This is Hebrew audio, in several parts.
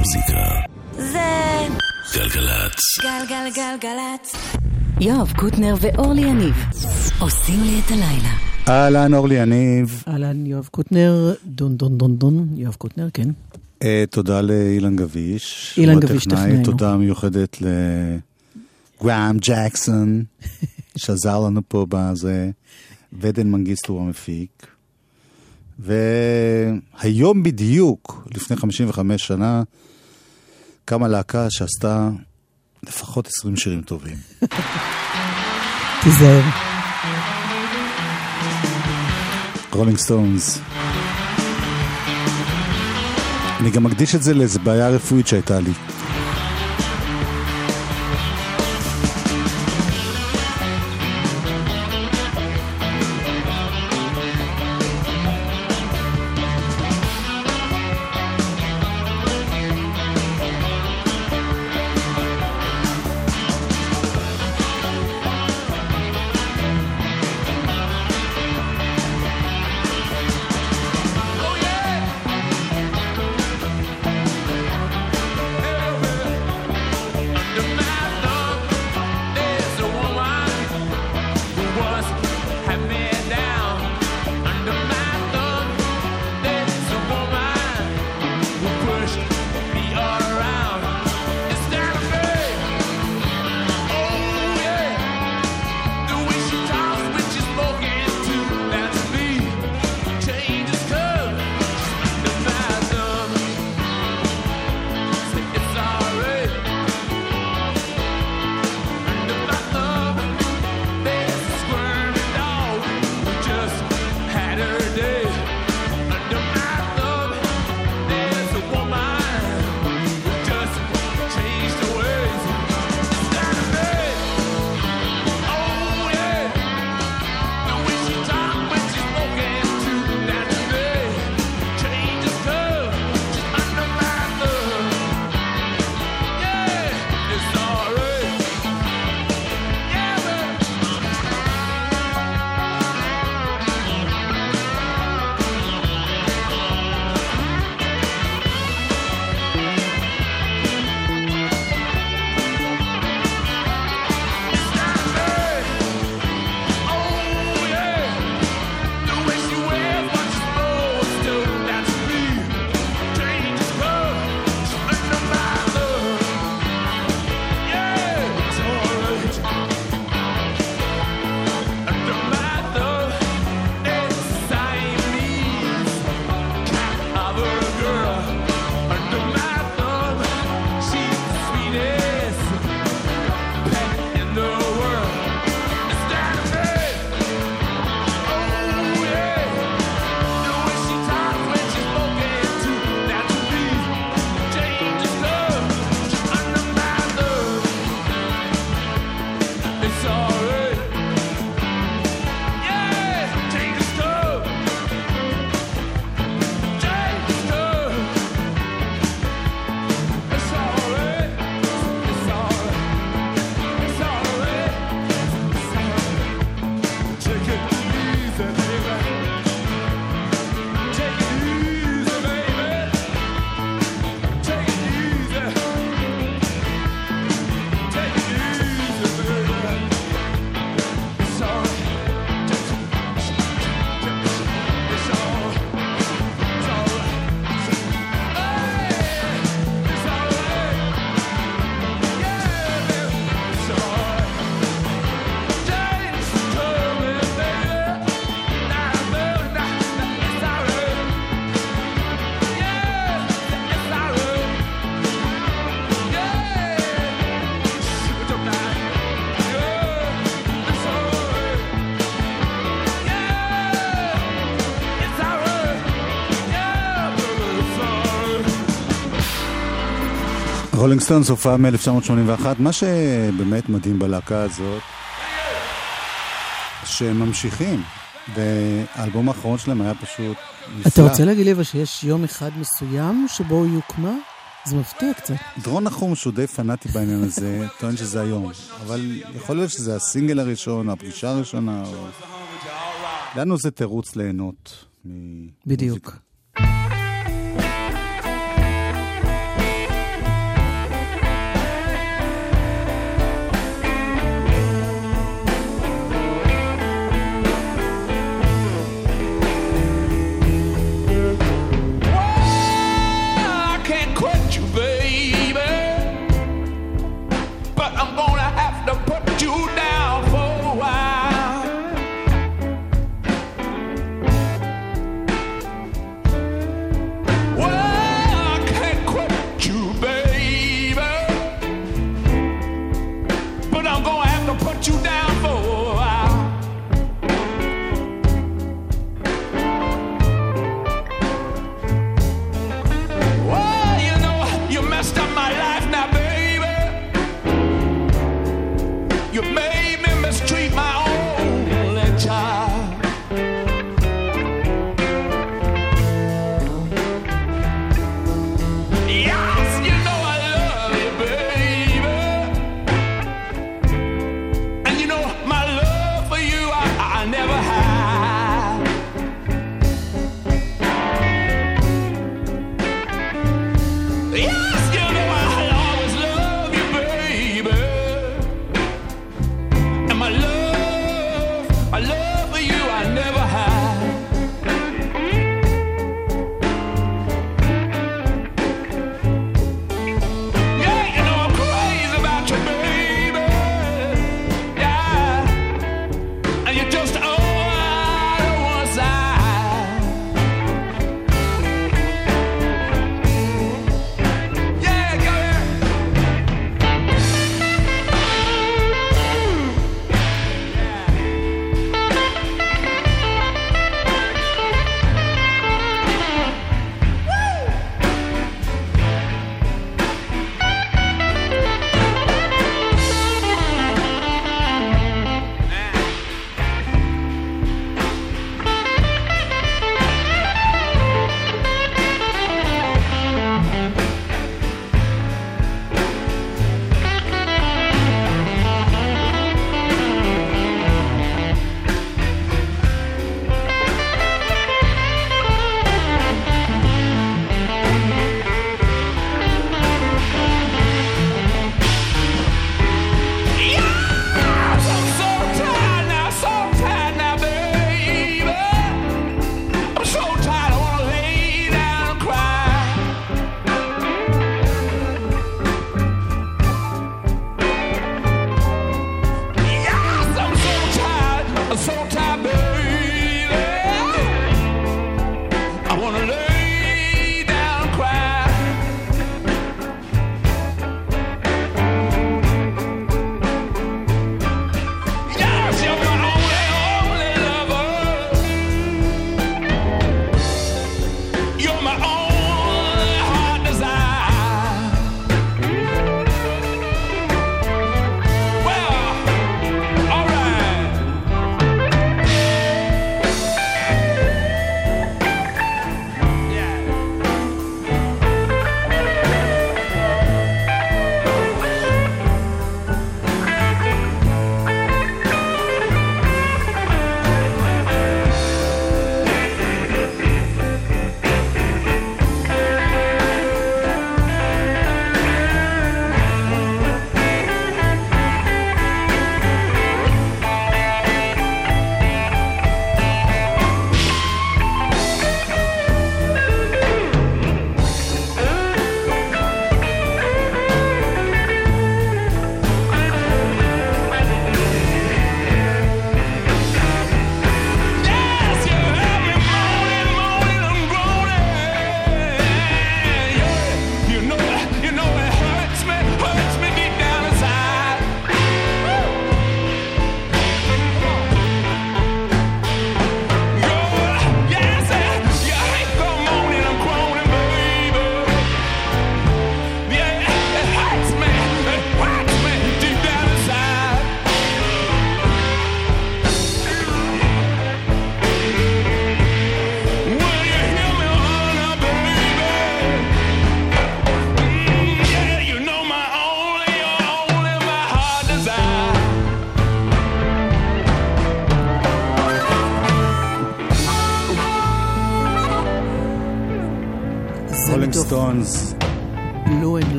המוזיקה. זה גלגלצ. גלגלגלגלצ. יואב קוטנר ואורלי יניב עושים לי את הלילה. אהלן, אורלי יניב. אהלן, יואב קוטנר, דון דון דון דון, יואב קוטנר, כן. אה, תודה לאילן גביש. אילן גביש. טכנאי. תודה מיוחדת לגראם ג'קסון, שעזר לנו פה בזה. ודן מנגיסטו הוא המפיק. והיום בדיוק, לפני 55 שנה, קמה להקה שעשתה לפחות 20 שירים טובים. תיזהר. רולינג סטונס. אני גם מקדיש את זה לאיזו בעיה רפואית שהייתה לי. רולינג סטונס הופעה מ-1981. מה שבאמת מדהים בלהקה הזאת, שהם ממשיכים. והאלבום האחרון שלהם היה פשוט נפלא. אתה רוצה להגיד לי אבל שיש יום אחד מסוים שבו היא הוקמה? זה מפתיע קצת. דורון נחום שהוא די פנאטי בעניין הזה, טוען שזה היום. אבל יכול להיות שזה הסינגל הראשון, או הפגישה הראשונה, או... לנו זה תירוץ ליהנות. בדיוק.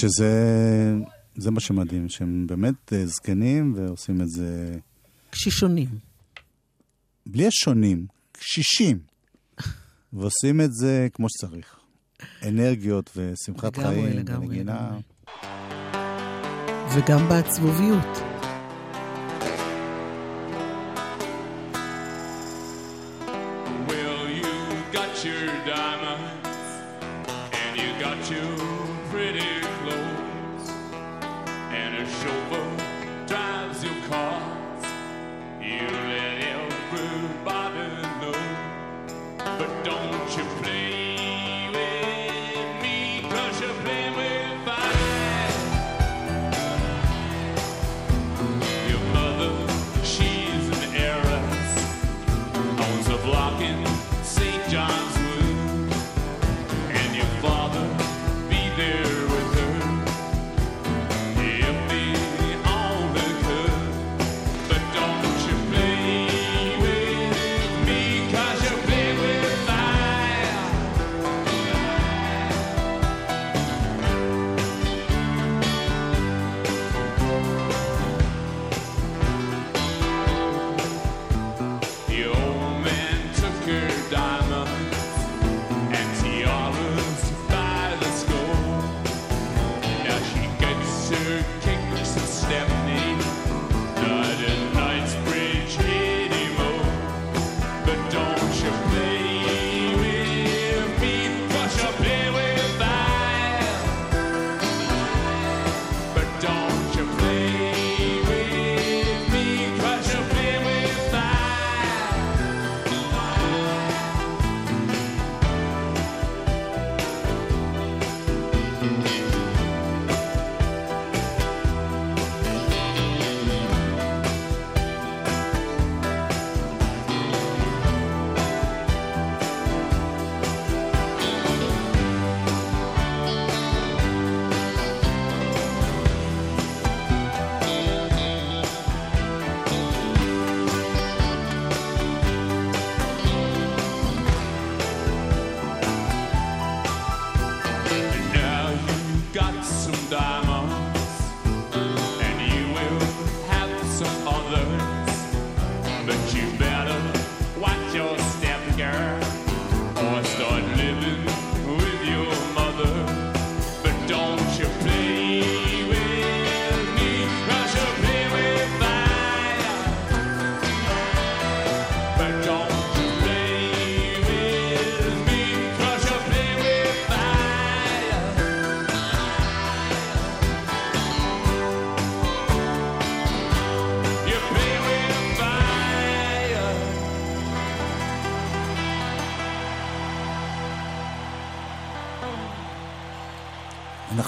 שזה זה מה שמדהים, שהם באמת אה, זקנים ועושים את זה... קשישונים. בלי השונים, קשישים. ועושים את זה כמו שצריך. אנרגיות ושמחת לגמרי, חיים, לגמרי, ונגינה. לגמרי. וגם בעצבוביות. Well, you got your diamonds and you got your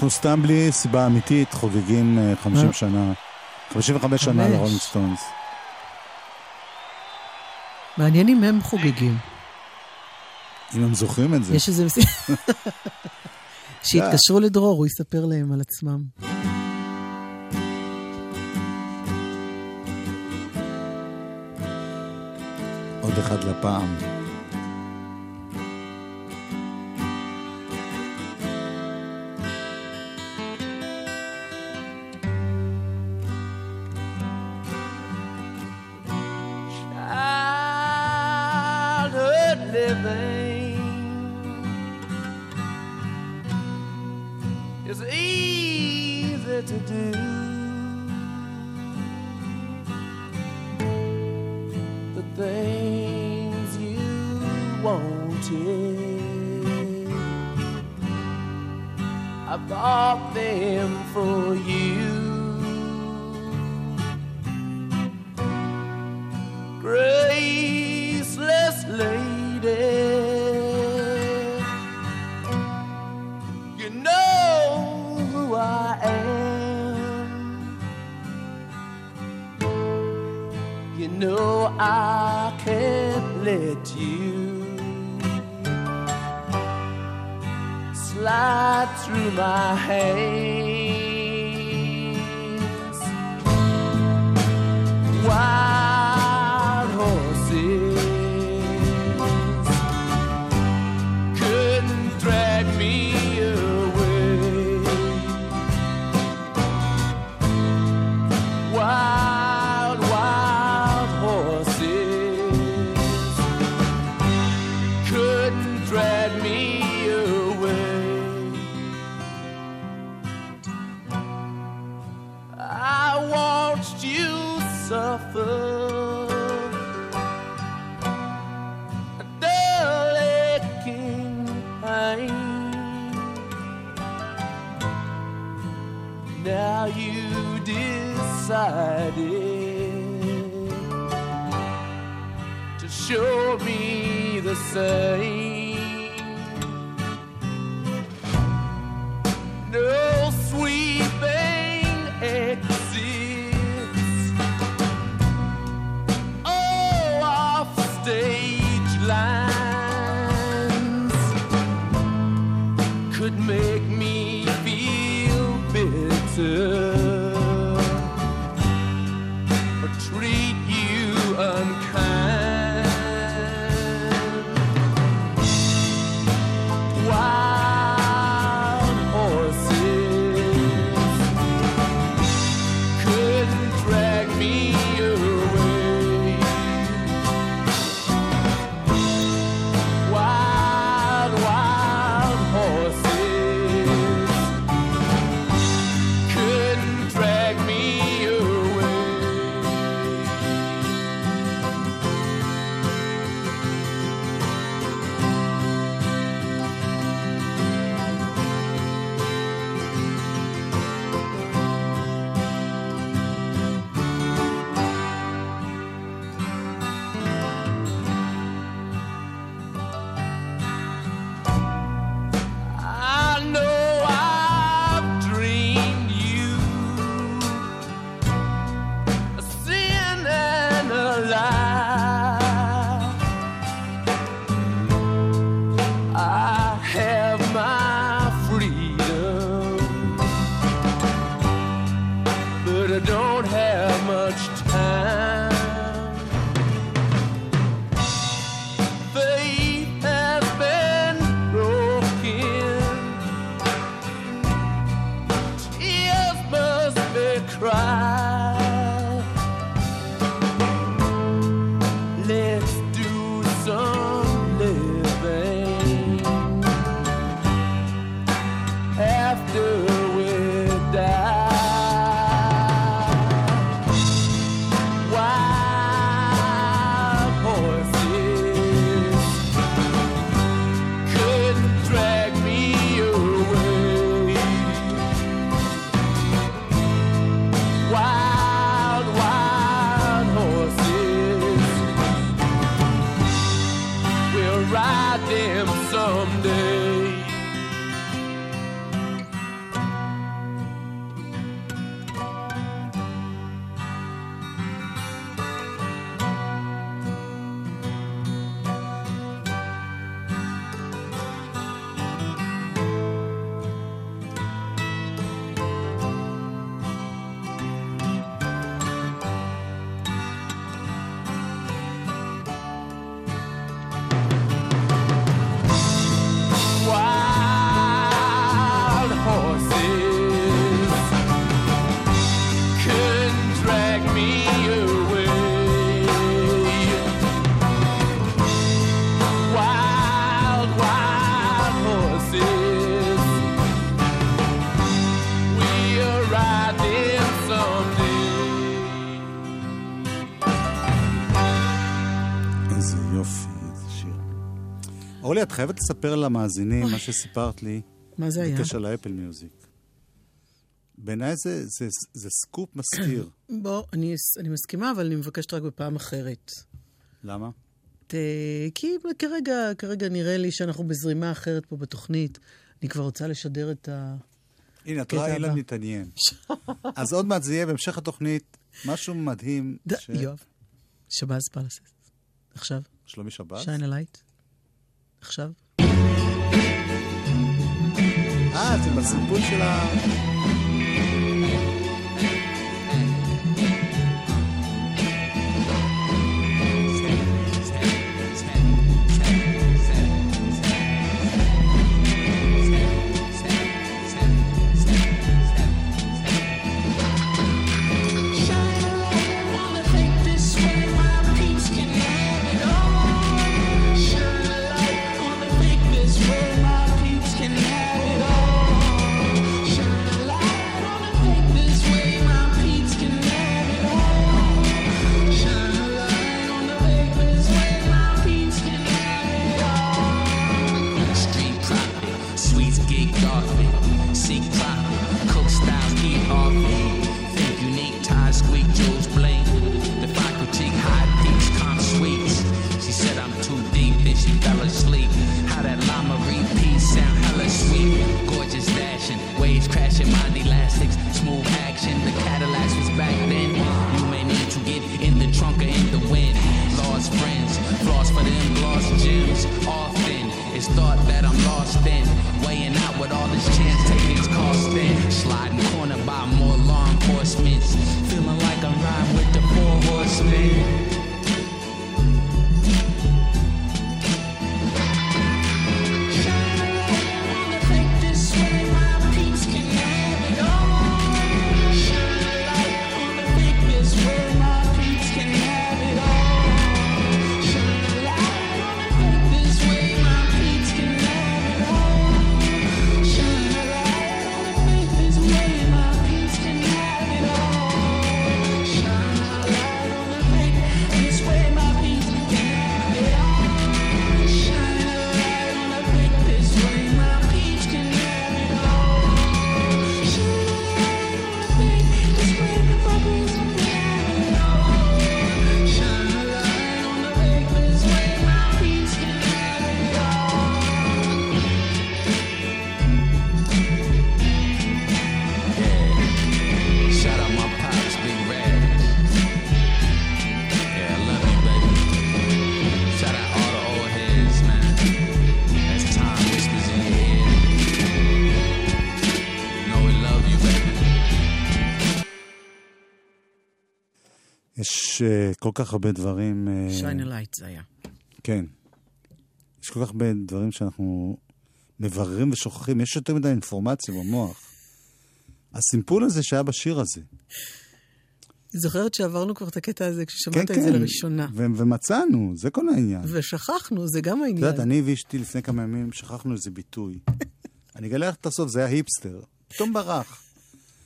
אנחנו סתם בלי סיבה אמיתית חוגגים אה, 50 אה. שנה, 55 שנה לרולינג סטונס. מעניין אם הם חוגגים. אם הם זוכרים את זה. יש איזה... שיתקשרו לדרור, הוא יספר להם על עצמם. עוד אחד לפעם. say אורלי, את חייבת לספר למאזינים מה שסיפרת לי מה זה היה? בקשר לאפל מיוזיק. בעיניי זה, זה, זה סקופ מסתיר. בוא, אני, אני מסכימה, אבל אני מבקשת רק בפעם אחרת. למה? ת, כי כרגע, כרגע נראה לי שאנחנו בזרימה אחרת פה בתוכנית. אני כבר רוצה לשדר את ה... הנה, את רואה, אילן. מתעניין. אז עוד מעט זה יהיה בהמשך התוכנית משהו מדהים. ש- יואב, שבאז פלסס. עכשיו, שלומי שבת? שיין הלייט. עכשיו. אה, אתם בסיפור של ה... יש uh, כל כך הרבה דברים... Uh, שיין הלייט זה היה. כן. יש כל כך הרבה דברים שאנחנו מבררים ושוכחים. יש יותר מדי אינפורמציה במוח. הסימפול הזה שהיה בשיר הזה. זוכרת שעברנו כבר את הקטע הזה כן, כששמעת כן. את זה לראשונה. ו- ומצאנו, זה כל העניין. ושכחנו, זה גם את העניין. יודעת, אני ואשתי לפני כמה ימים שכחנו איזה ביטוי. אני אגלה לך את הסוף, זה היה היפסטר. פתאום ברח.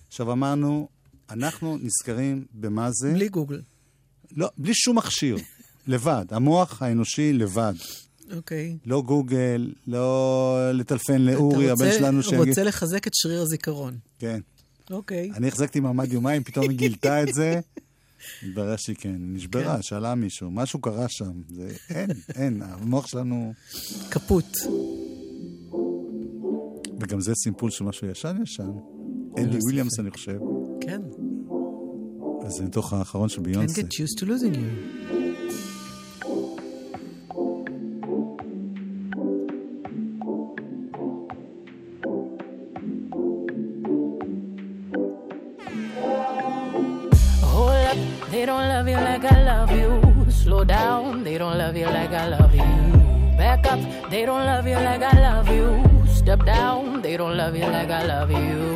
עכשיו אמרנו, אנחנו נזכרים במה זה. בלי גוגל. לא, בלי שום מכשיר. לבד. המוח האנושי לבד. אוקיי. לא גוגל, לא לטלפן לאורי, אתה הבן שלנו שיגיד... רוצה לחזק את שריר הזיכרון. כן. אוקיי. אני החזקתי מעמד יומיים, פתאום היא גילתה את זה. התברר שהיא כן, נשברה, כן. שאלה מישהו, משהו קרה שם. זה, אין, אין, המוח שלנו... קפוט. וגם זה סימפול של משהו ישן ישן. אנדי וויליאמס, אני חושב. כן. אז זה מתוך האחרון של Can't ביונסה. get used to losing you. Hold up, they don't love you like I love you. Slow down, they don't love you like I love you. Back up, they don't love you like I love you. Step down, they don't love you like I love you.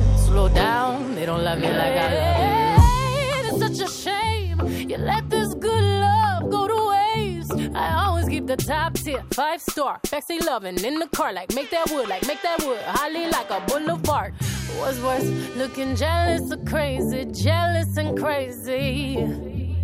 Slow down, they don't love you like I love you. It's such a shame you let this good love go to waste. I always keep the top tier, five star, backseat loving in the car, like make that wood, like make that wood, holly like a boulevard. What's worse, looking jealous or crazy, jealous and crazy.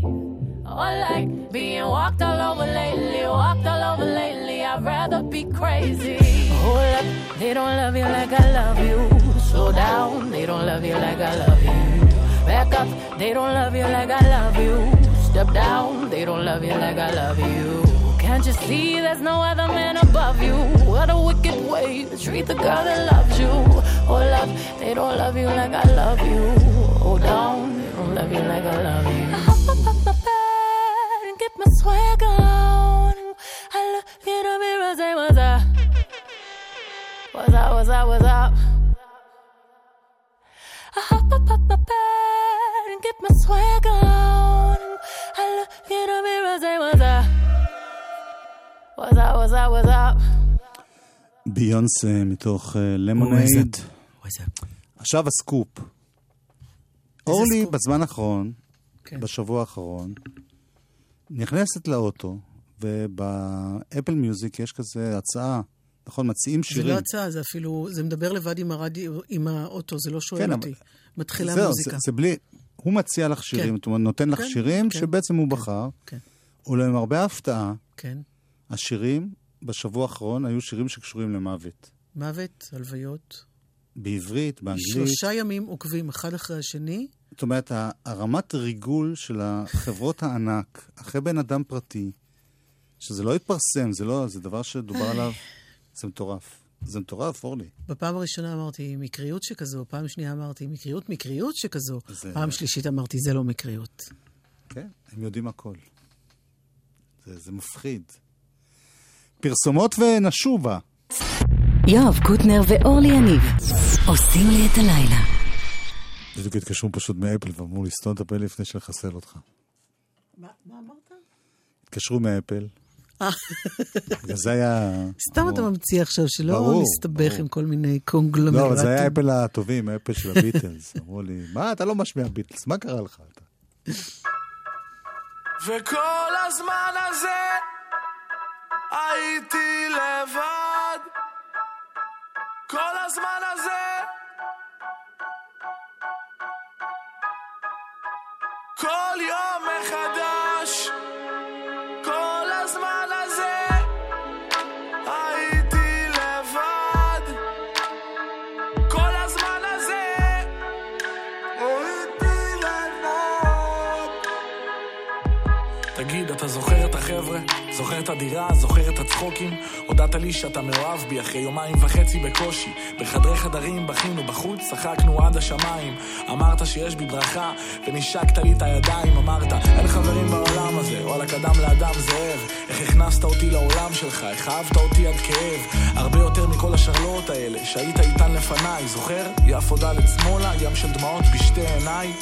Or like being walked all over lately, walked all over lately. I'd rather be crazy. Hold up, they don't love you like I love you. Slow down, they don't love you like I love you. Back up, they don't love you like I love you. Step down, they don't love you like I love you. Can't you see there's no other man above you? What a wicked way to treat the girl that loves you. Hold up, they don't love you like I love you. Hold down, they don't love you like I love you. I hop up up my bed and get my swag on. I look in the mirror, say what's up. What's up, what's up, what's up? I hop up up my bed and get my swag on. I look in the mirror, say what's up. What's up, what's up, what's up? ביונסה מתוך למונייד. זה... עכשיו הסקופ. אורלי? בזמן האחרון, כן. בשבוע האחרון, נכנסת לאוטו, ובאפל מיוזיק יש כזה הצעה, נכון, מציעים זה שירים. לא הצעה, זה אפילו, זה מדבר לבד עם הרדיו, עם האוטו, זה לא שואל כן, אותי. אבל- מתחילה זהו, מוזיקה. זה, זה בלי... הוא מציע לך שירים, כן. זאת אומרת, נותן לך כן, שירים כן, שבעצם הוא כן, בחר. כן. ולמרבה ההפתעה, כן. השירים בשבוע האחרון היו שירים שקשורים למוות. מוות, הלוויות. בעברית, באנגלית. שלושה ימים עוקבים אחד אחרי השני. זאת אומרת, הרמת ריגול של החברות הענק, אחרי בן אדם פרטי, שזה לא התפרסם, זה לא, זה דבר שדובר עליו, זה מטורף. זה מטורף, אורלי. בפעם הראשונה אמרתי מקריות שכזו, פעם שנייה אמרתי מקריות, מקריות שכזו. זה- פעם שלישית אמרתי זה לא מקריות. כן, הם יודעים הכל. זה, זה מפחיד. פרסומות ונשובה. יואב קוטנר ואורלי יניב עושים לי את הלילה. בדיוק התקשרו פשוט מאפל ואמרו לי, סתום את הפה לפני שנחסל אותך. מה אמרת? התקשרו מאפל. זה היה... סתם אתה ממציא עכשיו, שלא נסתבך. עם כל מיני לא, קונגלומרטים. אבל זה היה אפל הטובים, אפל של הביטלס. אמרו לי, מה, אתה לא משמיע ביטלס, מה קרה לך? אתה? וכל הזמן הזה הייתי לבד. כל הזמן הזה כל יום מחדש אתה זוכר את החבר'ה? זוכר את הדירה? זוכר את הצחוקים? הודעת לי שאתה מאוהב בי אחרי יומיים וחצי בקושי. בחדרי חדרים בכינו בחוץ, צחקנו עד השמיים. אמרת שיש בי ברכה, ונשקת לי את הידיים. אמרת, אין חברים בעולם הזה, וואלה קדם לאדם זאב. איך הכנסת אותי לעולם שלך, איך אהבת אותי עד כאב, הרבה יותר מכל השרלואות האלה, שהיית איתן לפניי, זוכר? יפו דלת שמאלה, ים של דמעות בשתי עיניי.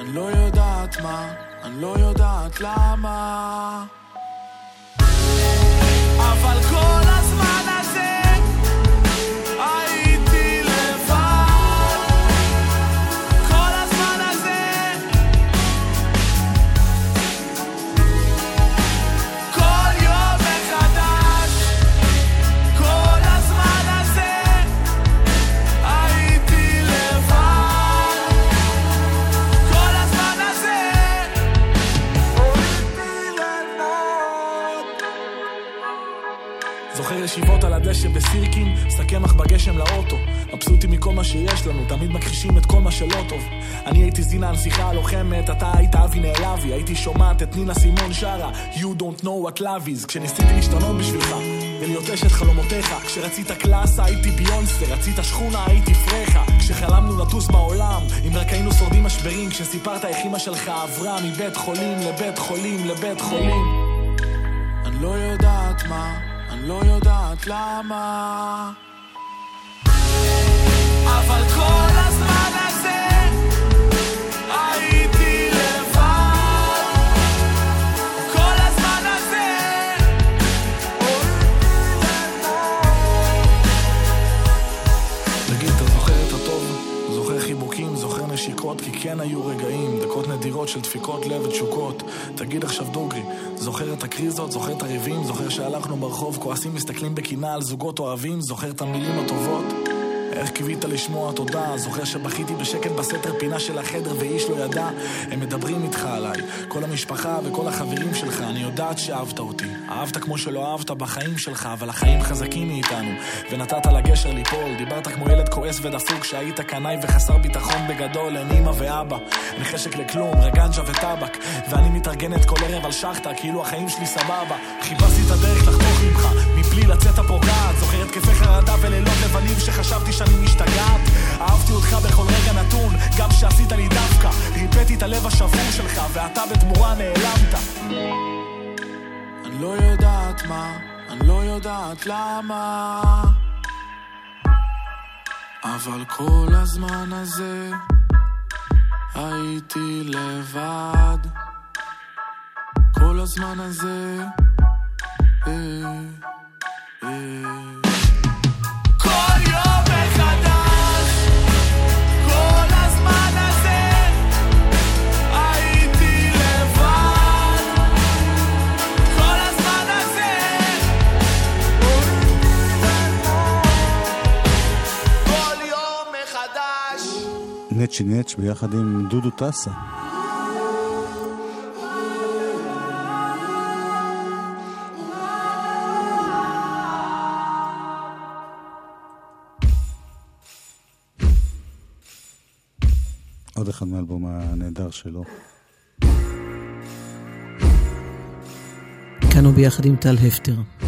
אני לא יודעת מה, אני לא יודעת למה. אבל כל הזמן ישיבות על הדשא בסירקין, שק קמח בגשם לאוטו. מבסוטים מכל מה שיש לנו, תמיד מכחישים את כל מה שלא טוב. אני הייתי זינה הנסיכה הלוחמת, אתה היית אבי נעלבי, הייתי שומעת את נינה סימון שרה You don't know what love is, כשניסיתי להשתנות בשבילך, ולהיות אשת חלומותיך. כשרצית קלאסה הייתי ביונסה, רצית שכונה הייתי פרחה. כשחלמנו לטוס בעולם, אם רק היינו שורדים משברים, כשסיפרת איך אמא שלך עברה מבית חולים לבית חולים לבית חולים. אני לא יודעת מה, לא יודעת למה. אבל כל הזמן הזה הייתי כן היו רגעים, דקות נדירות של דפיקות לב ותשוקות. תגיד עכשיו דוגרי, זוכר את הקריזות, זוכר את הריבים, זוכר שהלכנו ברחוב, כועסים מסתכלים בקנאה על זוגות אוהבים, זוכר את המילים הטובות? איך קיווית לשמוע תודה, זוכר שבכיתי בשקט בסתר פינה של החדר ואיש לא ידע, הם מדברים איתך עליי, כל המשפחה וכל החברים שלך, אני יודעת שאהבת אותי, אהבת כמו שלא אהבת בחיים שלך, אבל החיים חזקים מאיתנו, ונתת לגשר ליפול, דיברת כמו ילד כועס ודפוק, שהיית קנאי וחסר ביטחון בגדול, אין אמא ואבא, אין חשק לכלום, רגנג'ה וטבק, ואני מתארגנת כל ערב על שחטה, כאילו החיים שלי סבבה, חיפשתי את הדרך לחתוך ממך, מבלי לצאת הפוגעת, זוכר התקפי חרדה ולילות לבנים שחשבתי שאני משתגעת, אהבתי אותך בכל רגע נתון, גם כשעשית לי דווקא, ריפאתי את הלב השבור שלך, ואתה בתמורה נעלמת. לא יודעת מה, אני לא יודעת למה, אבל כל הזמן הזה הייתי לבד. כל הזמן הזה, אה, אה. נצ'י נץ' ביחד עם דודו טסה. עוד אחד מהאלבום הנהדר שלו. כאן הוא ביחד עם טל הפטר.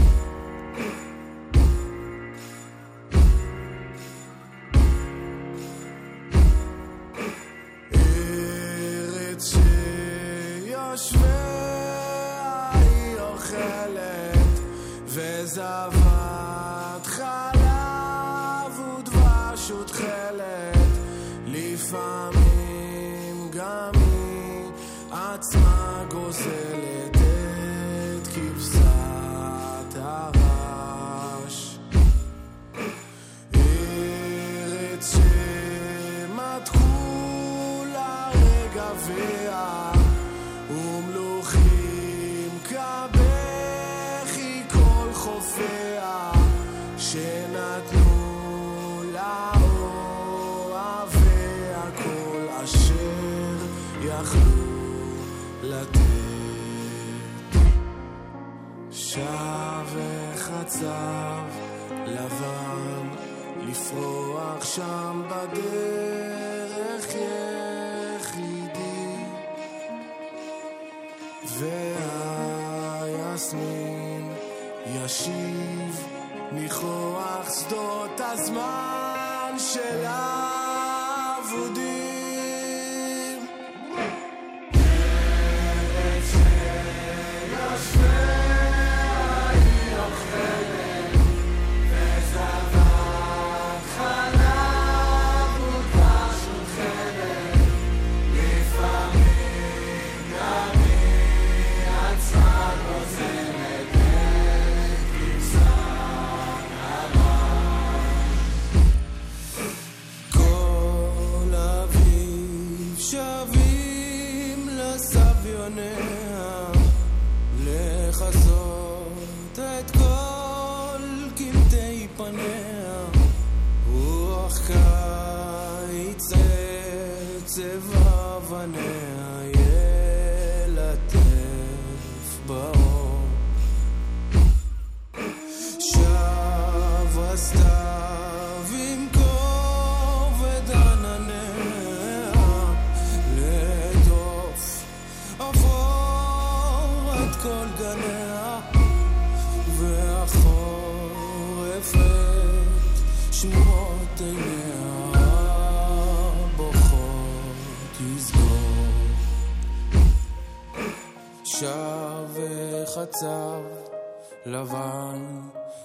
לבן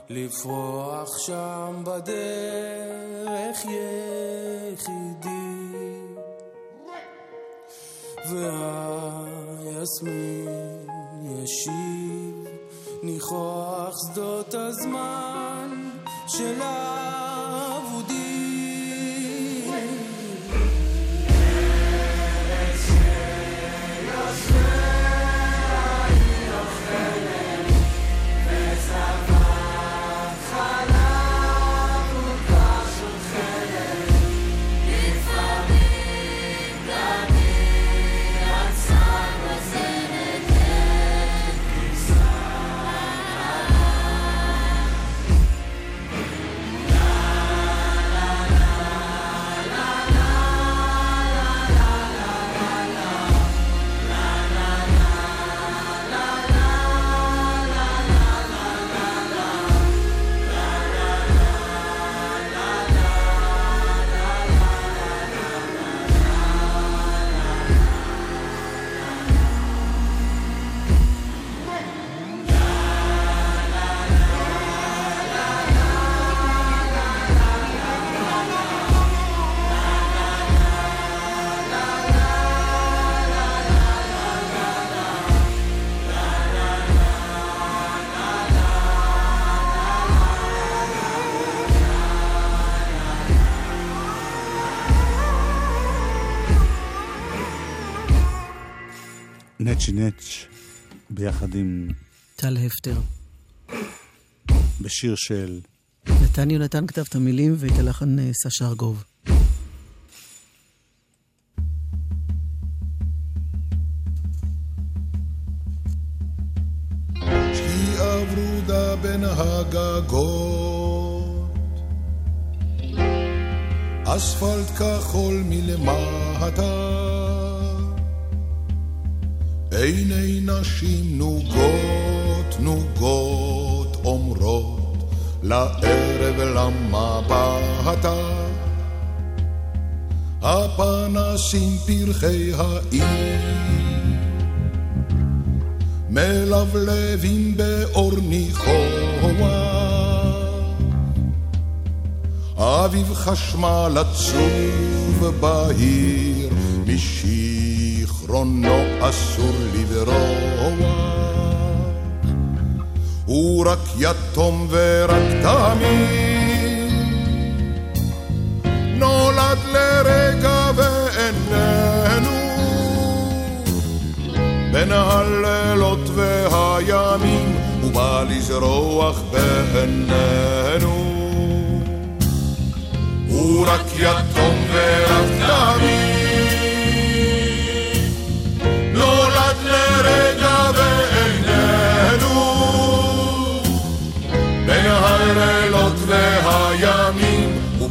לפרוח שם בדרך יחידי. והיסמין ישיב ניחוח שדות הזמן של נצ'י נץ', ביחד עם... טל הפטר. בשיר של... נתן יונתן כתב את המילים ואת הלחן סשה ארגוב. ורודה בין הגגות, אספלט כחול מלמטה, עיני נשים נוגות נוגות אומרות לערב למה באת? הפנסים פרחי העיר מלבלבים באור ניחוח. אביב חשמל עצוב בהיר, משיכרונו אסור לברוח. הוא רק יתום ורק תמיד, נולד לרגע ואיננו. בין הלילות והימים, הוא בא לזרוח בעינינו. הוא רק יתום ורק תמיד,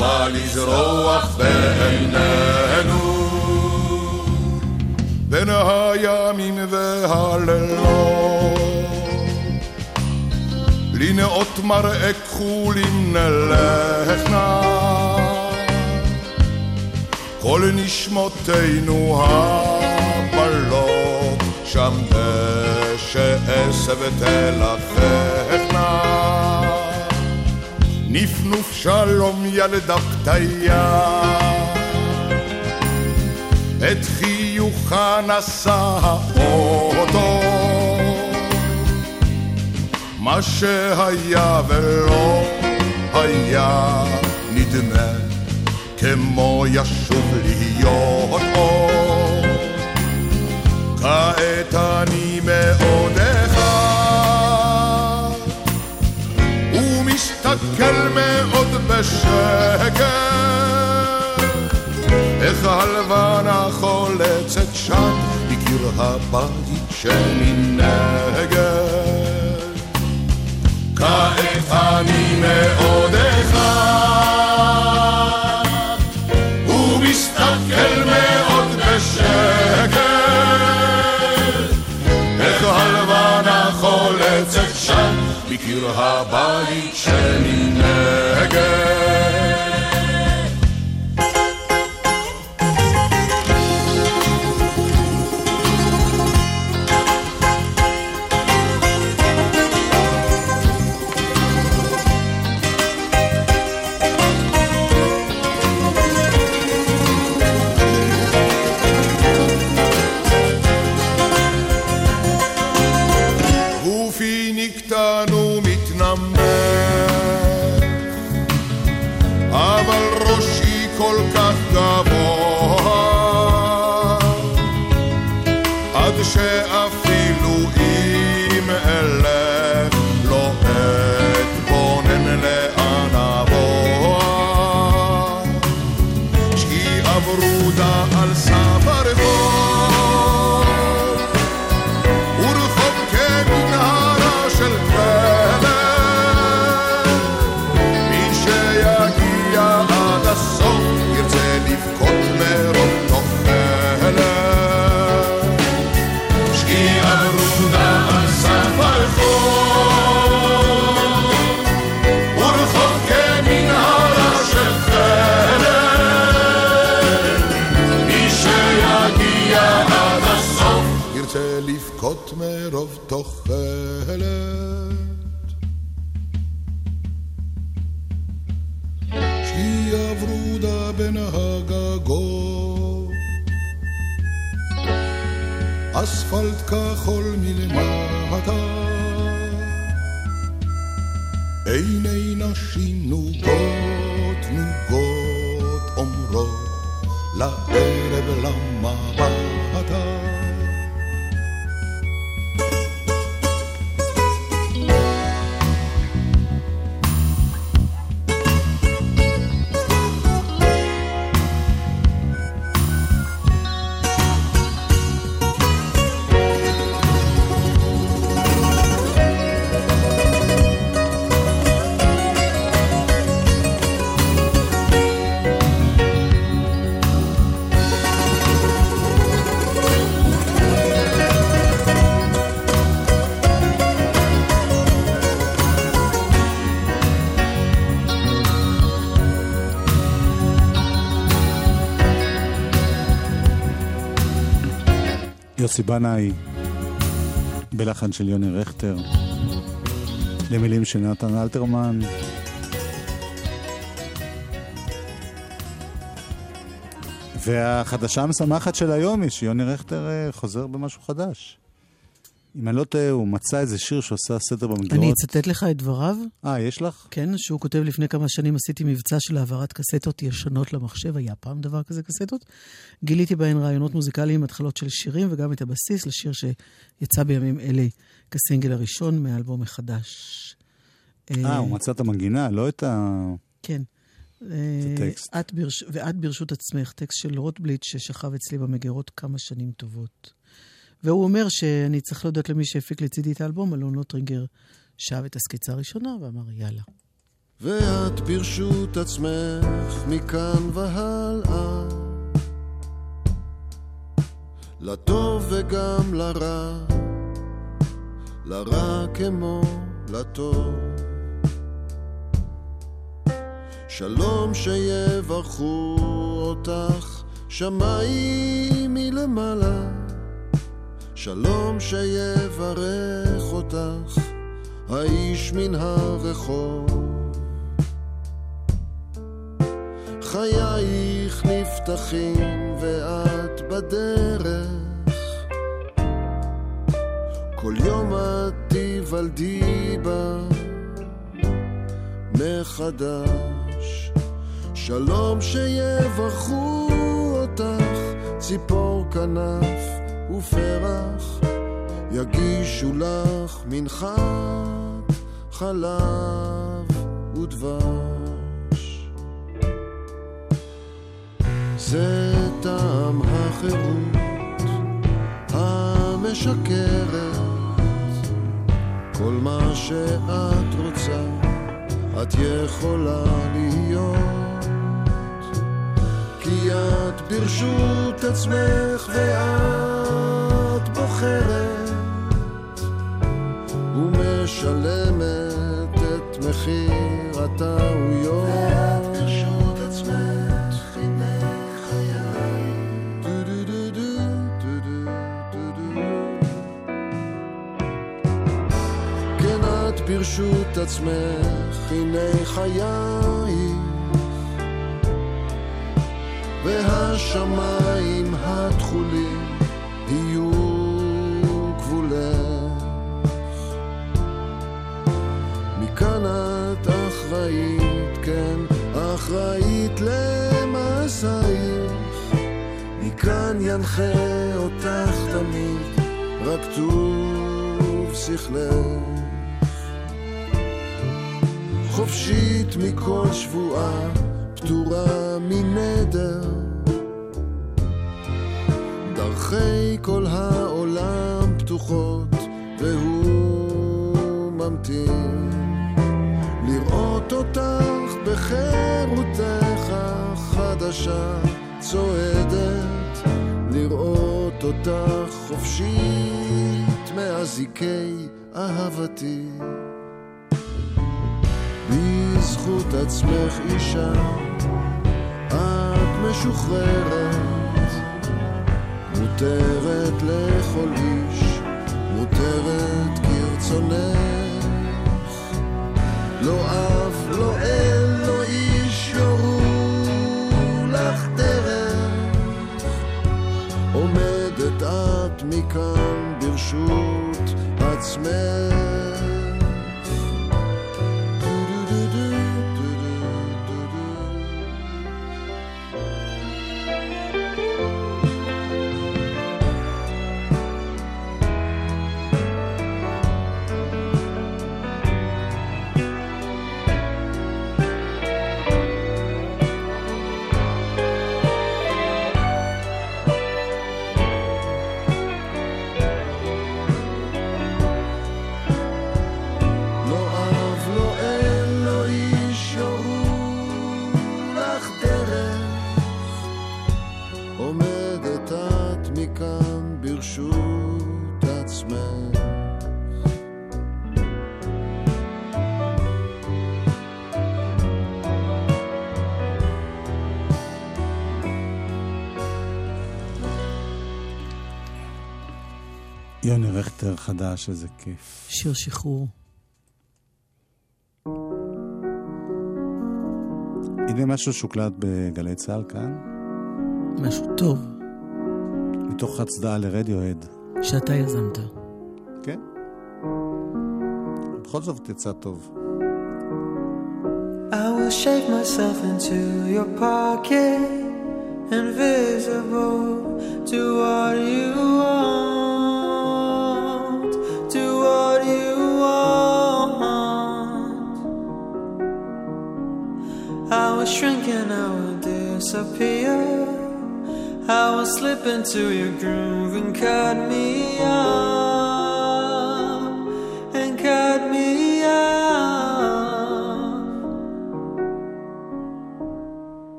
בא לזרוח בעינינו. בין הימים והלילות. לנאות מראה כחולים נלכנה, כל נשמותינו הבלות, שם בשעשב תלככנה. נפנוף שלום ילדה פתיה את חיוכה נשא האוטו. מה שהיה ולא היה נדמה כמו ישוב להיות עוד. כעת אני מאוד בשקט איך הלבנה חולצת שם בקיר הבית שמנגד כעת אני מאוד אחד בקיר הבית שמנגד אספלט כחול מלמטה, עיני נשים נוגות נוגות יוסי בנאי, בלחן של יוני רכטר, למילים של נתן אלתרמן. והחדשה המשמחת של היום היא שיוני רכטר אה, חוזר במשהו חדש. אם אני לא טועה, הוא מצא איזה שיר שעושה סדר במגירות. אני אצטט לך את דבריו. אה, יש לך? כן, שהוא כותב לפני כמה שנים עשיתי מבצע של העברת קסטות ישנות למחשב, היה פעם דבר כזה קסטות. גיליתי בהן רעיונות מוזיקליים, התחלות של שירים וגם את הבסיס לשיר שיצא בימים אלה כסינגל הראשון מאלבום מחדש. אה, הוא מצא את המנגינה, לא את ה... כן. הטקסט. את ברש... ואת ברשות עצמך, טקסט של רוטבליט ששכב אצלי במגירות כמה שנים טובות. והוא אומר שאני צריך להודות למי שהפיק לצידי את האלבום, אלון לוטרינגר, שאהב את הסקיצה הראשונה ואמר יאללה. ואת ברשות עצמך מכאן והלאה, לטוב וגם לרע, לרע כמו לטוב. שלום שיברכו אותך שמיים מלמעלה, שלום שיברך אותך האיש מן הרחוב. חייך נפתחים ואת בדרך, כל יום את תיוולדי בה מחדש. שלום שיברכו אותך ציפור כנף ופרח, יגישו לך מנחת חלב ודבש. זה טעם החירות המשקרת, כל מה שאת רוצה, את יכולה להיות. כי את ברשות עצמך ואת בוחרת ומשלמת את מחיר הטעויות. ואת ברשות עצמך, הנה חיי. דו-דו-דו-דו, דו-דו-דו-דו. כן, את ברשות עצמך, הנה חייך. והשמיים התכולים אחראית, כן, אחראית למסעייך. מכאן ינחה אותך תמיד, רק טוב שכלך. חופשית מכל שבועה, פטורה מנדר. דרכי כל העולם פתוחות, והוא ממתין. לראות אותך בחירותך החדשה צועדת, לראות אותך חופשית מאזיקי אהבתי. בזכות עצמך אישה, את משוחררת, מותרת לכל איש, מותרת כרצונך. לא אף, לא אל, לא איש יורו לך דרך. עומדת את מכאן ברשות עצמך. יוני רכטר חדש, איזה כיף. שיר שחרור. הנה משהו שהוקלט בגלי צה"ל כאן, משהו טוב מתוך הצדעה לרדיואד. שאתה יזמת. כן. בכל זאת יצא טוב. I will shake myself into your pocket, invisible. Do what you want, I will shrink and I will disappear. I will slip into your groove and cut me off,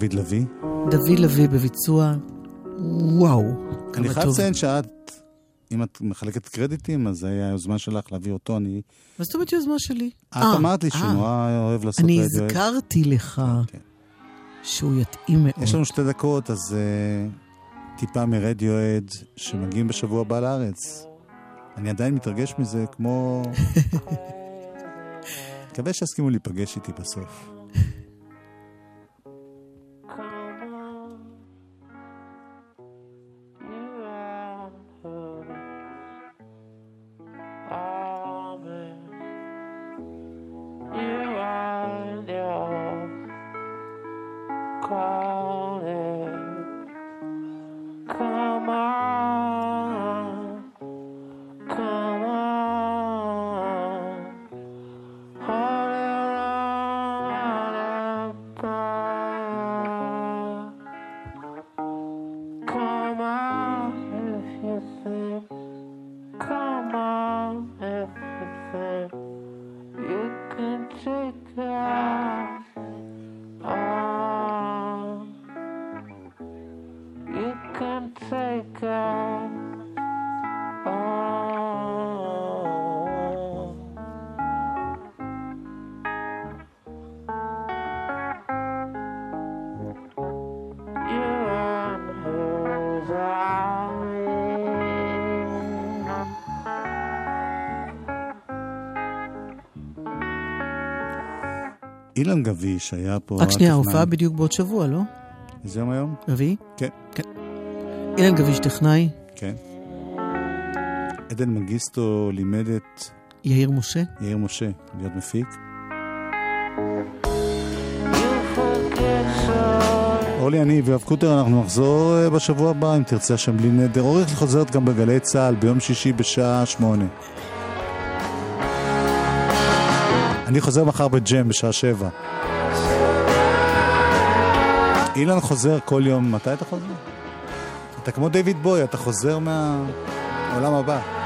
דוד לביא. דוד לביא בביצוע, וואו, אני חייב. לציין שאת, אם את מחלקת קרדיטים, אז זה היה היוזמה שלך להביא אותו. אני... מה זאת אומרת יוזמה שלי? את אה, אמרת לי שהוא אה. נורא אוהב לעשות אני. הזכרתי לך שהוא יתאים מאוד. יש לנו שתי דקות, אז uh, טיפה מרדיואד שמגיעים בשבוע הבא לארץ. אני עדיין מתרגש מזה כמו... מקווה שיסכימו להיפגש איתי בסוף. אילן גביש היה פה... רק שנייה. ההופעה בדיוק בעוד שבוע, לא? איזה יום היום? רביעי? כן. כן. אילן גביש טכנאי, כן. עדן מנגיסטו לימד את יאיר משה. יאיר משה להיות מפיק. אורלי, אני ויואב קוטר, אנחנו נחזור אה, בשבוע הבא, אם תרצה השם בלי נדר. אורי חוזרת גם בגלי צה"ל ביום שישי בשעה שמונה. אני חוזר מחר בג'ם בשעה שבע. אילן חוזר כל יום, מתי אתה חוזר? אתה כמו דיוויד בוי, אתה חוזר מהעולם הבא.